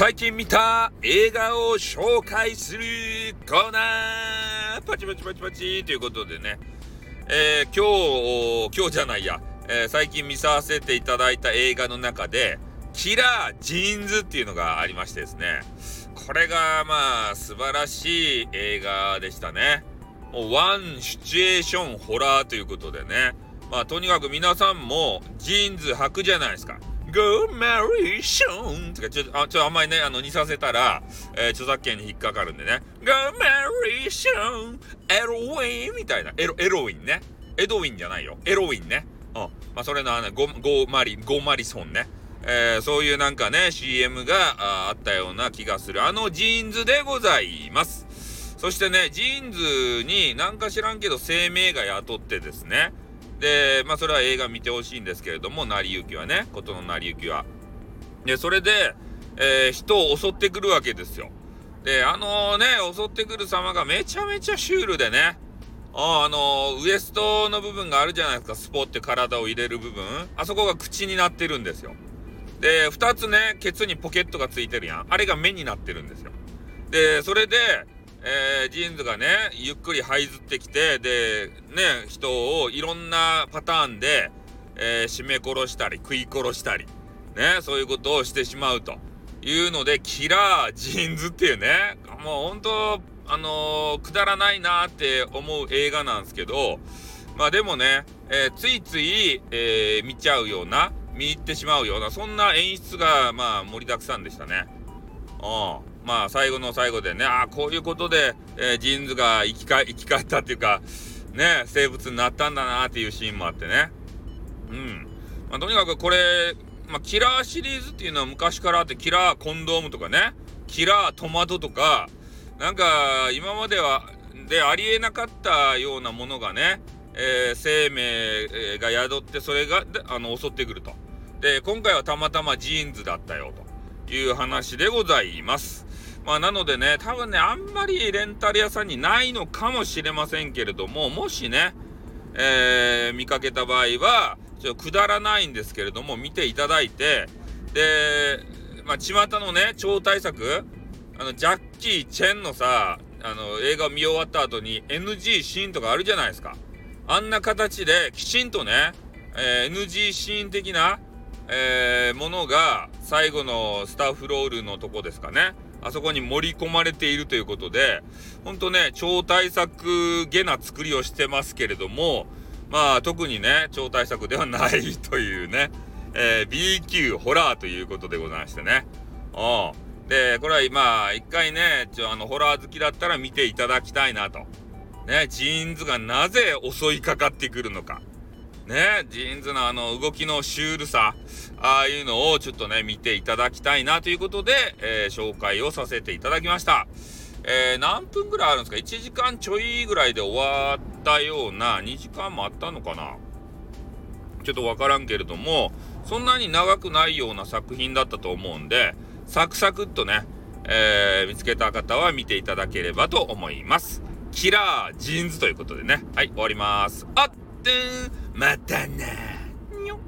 最近見た映画を紹介するコーナーパチパチパチパチということでね、えー、今日、今日じゃないや、えー、最近見させていただいた映画の中で、キラージーンズっていうのがありましてですね、これがまあ素晴らしい映画でしたね。もうワンシチュエーションホラーということでね、まあとにかく皆さんもジーンズ履くじゃないですか。Go Mary Sean とかちょっと、あ、ちょ、あんまりね、あの、似させたら、えー、著作権に引っかかるんでね。Go Mary Sean エロウィンみたいな。エロ、エロウィンね。エドウィンじゃないよ。エロウィンね。うん。まあ、それの、あの、ゴ、ゴマリ、ゴマリソンね。えー、そういうなんかね、CM がああったような気がする。あのジーンズでございます。そしてね、ジーンズになんか知らんけど生命が宿ってですね、で、まあそれは映画見てほしいんですけれども、成り行きはね、ことの成り行きは。で、それで、えー、人を襲ってくるわけですよ。で、あのね、襲ってくる様がめちゃめちゃシュールでね、あ、あのウエストの部分があるじゃないですか、スポって体を入れる部分。あそこが口になってるんですよ。で、二つね、ケツにポケットがついてるやん。あれが目になってるんですよ。で、それで、えー、ジーンズがね、ゆっくり這いずってきて、で、ね、人をいろんなパターンで、えー、締め殺したり、食い殺したり、ね、そういうことをしてしまうというので、キラージーンズっていうね、もう本当、あのー、くだらないなって思う映画なんですけど、まあでもね、えー、ついつい、えー、見ちゃうような、見入ってしまうような、そんな演出が、まあ、盛りだくさんでしたね。うん。まあ、最後の最後でね、ああ、こういうことで、えー、ジーンズが生きか生き返ったっていうか、ね、生物になったんだなっていうシーンもあってね。うん。まあ、とにかくこれ、まあ、キラーシリーズっていうのは昔からあって、キラーコンドームとかね、キラートマトとか、なんか、今までは、でありえなかったようなものがね、えー、生命が宿ってそれがあの襲ってくると。で、今回はたまたまジーンズだったよという話でございます。まあなのでね、多分ね、あんまりレンタル屋さんにないのかもしれませんけれども、もしね、えー、見かけた場合は、ちょっとくだらないんですけれども、見ていただいて、で、まあ、巷のね、超大作、あの、ジャッキー・チェンのさ、あの、映画見終わった後に NG シーンとかあるじゃないですか。あんな形できちんとね、えー、NG シーン的な、えー、ものが最後のスタッフロールのとこですかね。あそこに盛り込まれているということで、ほんとね、超大作げな作りをしてますけれども、まあ特にね、超大作ではないというね、えー、B 級ホラーということでございましてね。うん。で、これは今、一回ね、ちょ、あの、ホラー好きだったら見ていただきたいなと。ね、ジーンズがなぜ襲いかかってくるのか。ね、ジーンズのあの動きのシュールさ、ああいうのをちょっとね、見ていただきたいなということで、えー、紹介をさせていただきました。えー、何分ぐらいあるんですか ?1 時間ちょいぐらいで終わったような、2時間もあったのかな？ちょっとわからんけれども、そんなに長くないような作品だったと思うんで、サクサクっとね、えー、見つけた方は見ていただければと思います。キラージーンズということでね。はい、終わります。あってん、またな。にょ。